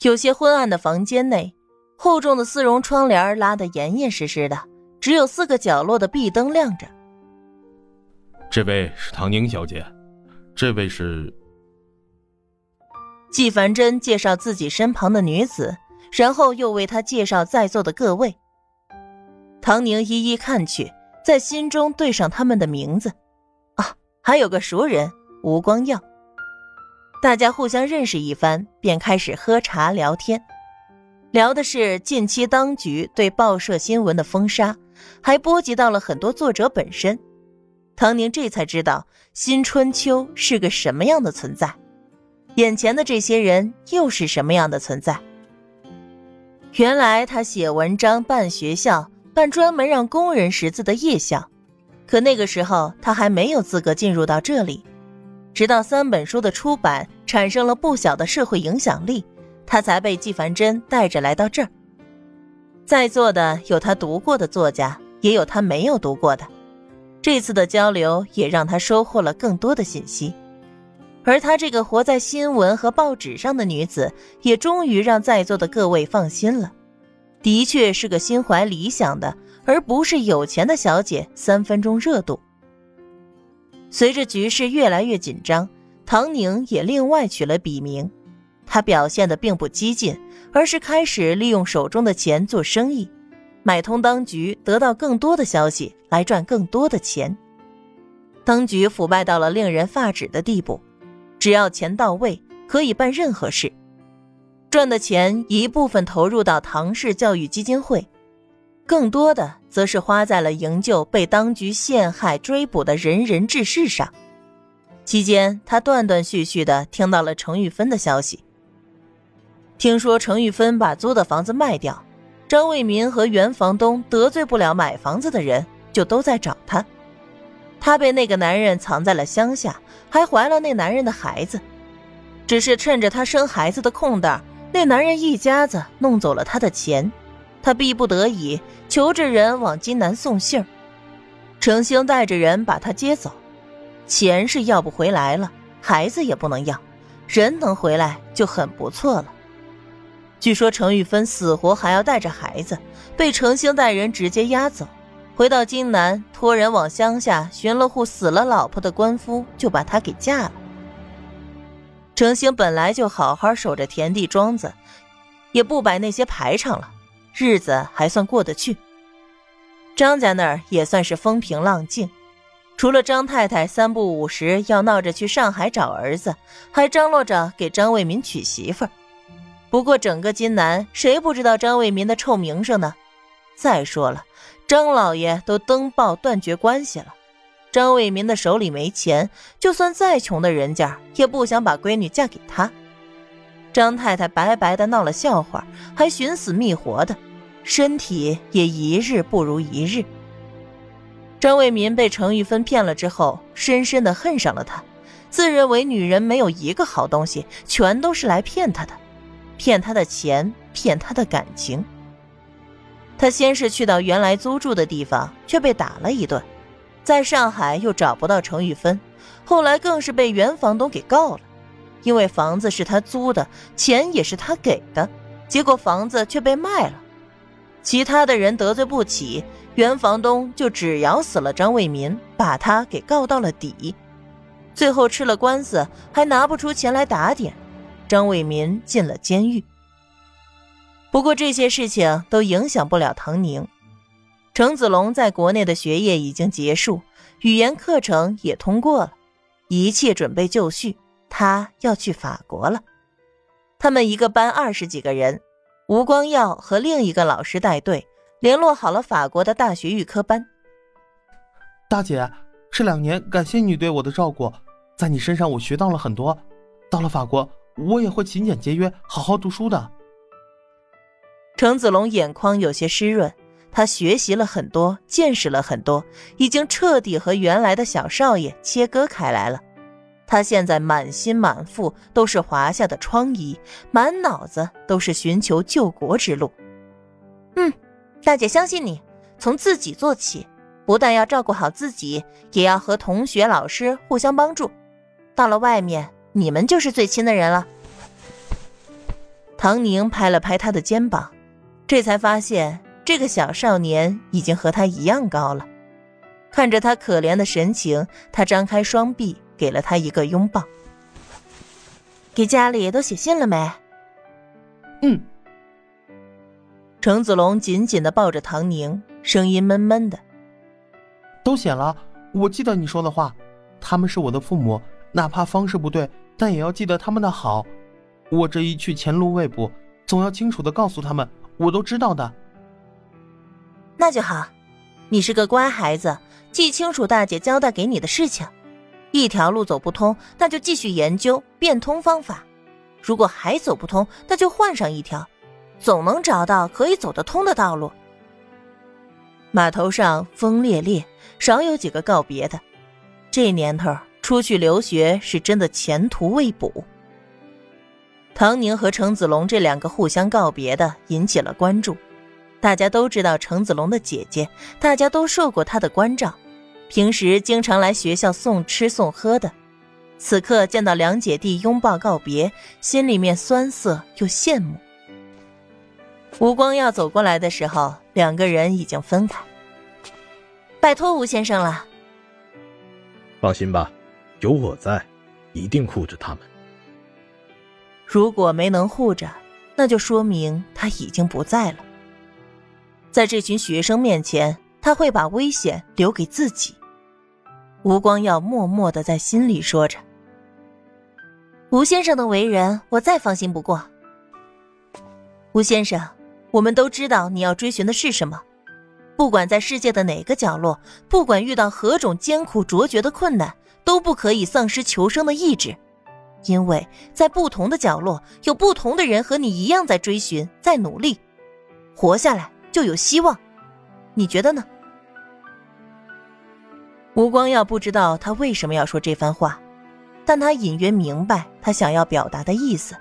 有些昏暗的房间内，厚重的丝绒窗帘拉得严严实实的，只有四个角落的壁灯亮着。这位是唐宁小姐，这位是。纪凡真介绍自己身旁的女子，然后又为她介绍在座的各位。唐宁一一看去，在心中对上他们的名字。啊，还有个熟人吴光耀。大家互相认识一番，便开始喝茶聊天，聊的是近期当局对报社新闻的封杀，还波及到了很多作者本身。唐宁这才知道新春秋是个什么样的存在。眼前的这些人又是什么样的存在？原来他写文章办学校，办专门让工人识字的夜校，可那个时候他还没有资格进入到这里。直到三本书的出版产生了不小的社会影响力，他才被纪凡真带着来到这儿。在座的有他读过的作家，也有他没有读过的。这次的交流也让他收获了更多的信息。而她这个活在新闻和报纸上的女子，也终于让在座的各位放心了。的确是个心怀理想的，而不是有钱的小姐。三分钟热度。随着局势越来越紧张，唐宁也另外取了笔名。他表现的并不激进，而是开始利用手中的钱做生意，买通当局，得到更多的消息，来赚更多的钱。当局腐败到了令人发指的地步。只要钱到位，可以办任何事。赚的钱一部分投入到唐氏教育基金会，更多的则是花在了营救被当局陷害追捕的仁人志士上。期间，他断断续续的听到了程玉芬的消息。听说程玉芬把租的房子卖掉，张卫民和原房东得罪不了买房子的人，就都在找他。她被那个男人藏在了乡下，还怀了那男人的孩子。只是趁着她生孩子的空档，那男人一家子弄走了她的钱，他逼不得已求着人往金南送信儿。程兴带着人把她接走，钱是要不回来了，孩子也不能要，人能回来就很不错了。据说程玉芬死活还要带着孩子，被程兴带人直接押走。回到金南，托人往乡下寻了户死了老婆的官夫，就把她给嫁了。程兴本来就好好守着田地庄子，也不摆那些排场了，日子还算过得去。张家那儿也算是风平浪静，除了张太太三不五时要闹着去上海找儿子，还张罗着给张卫民娶媳妇儿。不过整个金南，谁不知道张卫民的臭名声呢？再说了。张老爷都登报断绝关系了，张卫民的手里没钱，就算再穷的人家也不想把闺女嫁给他。张太太白白的闹了笑话，还寻死觅活的，身体也一日不如一日。张卫民被程玉芬骗了之后，深深的恨上了她，自认为女人没有一个好东西，全都是来骗她的，骗她的钱，骗她的感情。他先是去到原来租住的地方，却被打了一顿，在上海又找不到程玉芬，后来更是被原房东给告了，因为房子是他租的，钱也是他给的，结果房子却被卖了，其他的人得罪不起，原房东就只咬死了张卫民，把他给告到了底，最后吃了官司，还拿不出钱来打点，张卫民进了监狱。不过这些事情都影响不了唐宁。程子龙在国内的学业已经结束，语言课程也通过了，一切准备就绪。他要去法国了。他们一个班二十几个人，吴光耀和另一个老师带队，联络好了法国的大学预科班。大姐，这两年感谢你对我的照顾，在你身上我学到了很多。到了法国，我也会勤俭节约，好好读书的。程子龙眼眶有些湿润，他学习了很多，见识了很多，已经彻底和原来的小少爷切割开来了。他现在满心满腹都是华夏的疮痍，满脑子都是寻求救国之路。嗯，大姐相信你，从自己做起，不但要照顾好自己，也要和同学、老师互相帮助。到了外面，你们就是最亲的人了。唐宁拍了拍他的肩膀，这才发现这个小少年已经和他一样高了。看着他可怜的神情，他张开双臂，给了他一个拥抱。给家里都写信了没？嗯。程子龙紧紧的抱着唐宁，声音闷闷的：“都写了，我记得你说的话，他们是我的父母，哪怕方式不对，但也要记得他们的好。”我这一去前路未卜，总要清楚的告诉他们，我都知道的。那就好，你是个乖孩子，记清楚大姐交代给你的事情。一条路走不通，那就继续研究变通方法；如果还走不通，那就换上一条，总能找到可以走得通的道路。码头上风烈烈，少有几个告别的。这年头出去留学是真的前途未卜。唐宁和程子龙这两个互相告别的引起了关注，大家都知道程子龙的姐姐，大家都受过他的关照，平时经常来学校送吃送喝的。此刻见到两姐弟拥抱告别，心里面酸涩又羡慕。吴光耀走过来的时候，两个人已经分开。拜托吴先生了。放心吧，有我在，一定护着他们。如果没能护着，那就说明他已经不在了。在这群学生面前，他会把危险留给自己。吴光耀默默的在心里说着：“吴先生的为人，我再放心不过。”吴先生，我们都知道你要追寻的是什么。不管在世界的哪个角落，不管遇到何种艰苦卓绝的困难，都不可以丧失求生的意志。因为在不同的角落，有不同的人和你一样在追寻，在努力，活下来就有希望。你觉得呢？吴光耀不知道他为什么要说这番话，但他隐约明白他想要表达的意思。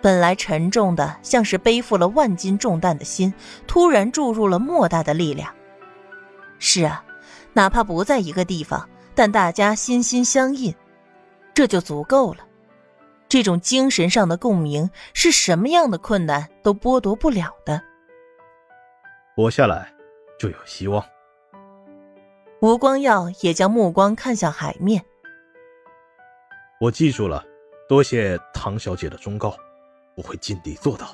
本来沉重的，像是背负了万斤重担的心，突然注入了莫大的力量。是啊，哪怕不在一个地方，但大家心心相印。这就足够了，这种精神上的共鸣是什么样的困难都剥夺不了的。活下来就有希望。吴光耀也将目光看向海面。我记住了，多谢唐小姐的忠告，我会尽力做到。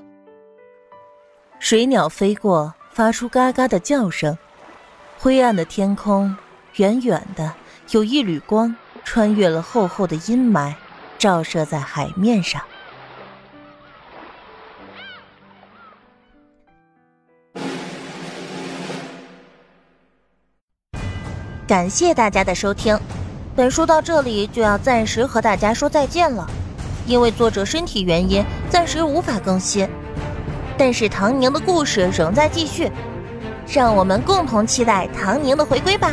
水鸟飞过，发出嘎嘎的叫声。灰暗的天空，远远的有一缕光。穿越了厚厚的阴霾，照射在海面上。感谢大家的收听，本书到这里就要暂时和大家说再见了，因为作者身体原因，暂时无法更新。但是唐宁的故事仍在继续，让我们共同期待唐宁的回归吧。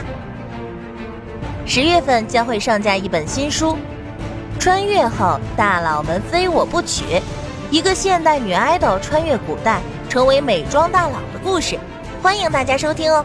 十月份将会上架一本新书，《穿越后大佬们非我不娶》，一个现代女爱豆穿越古代，成为美妆大佬的故事，欢迎大家收听哦。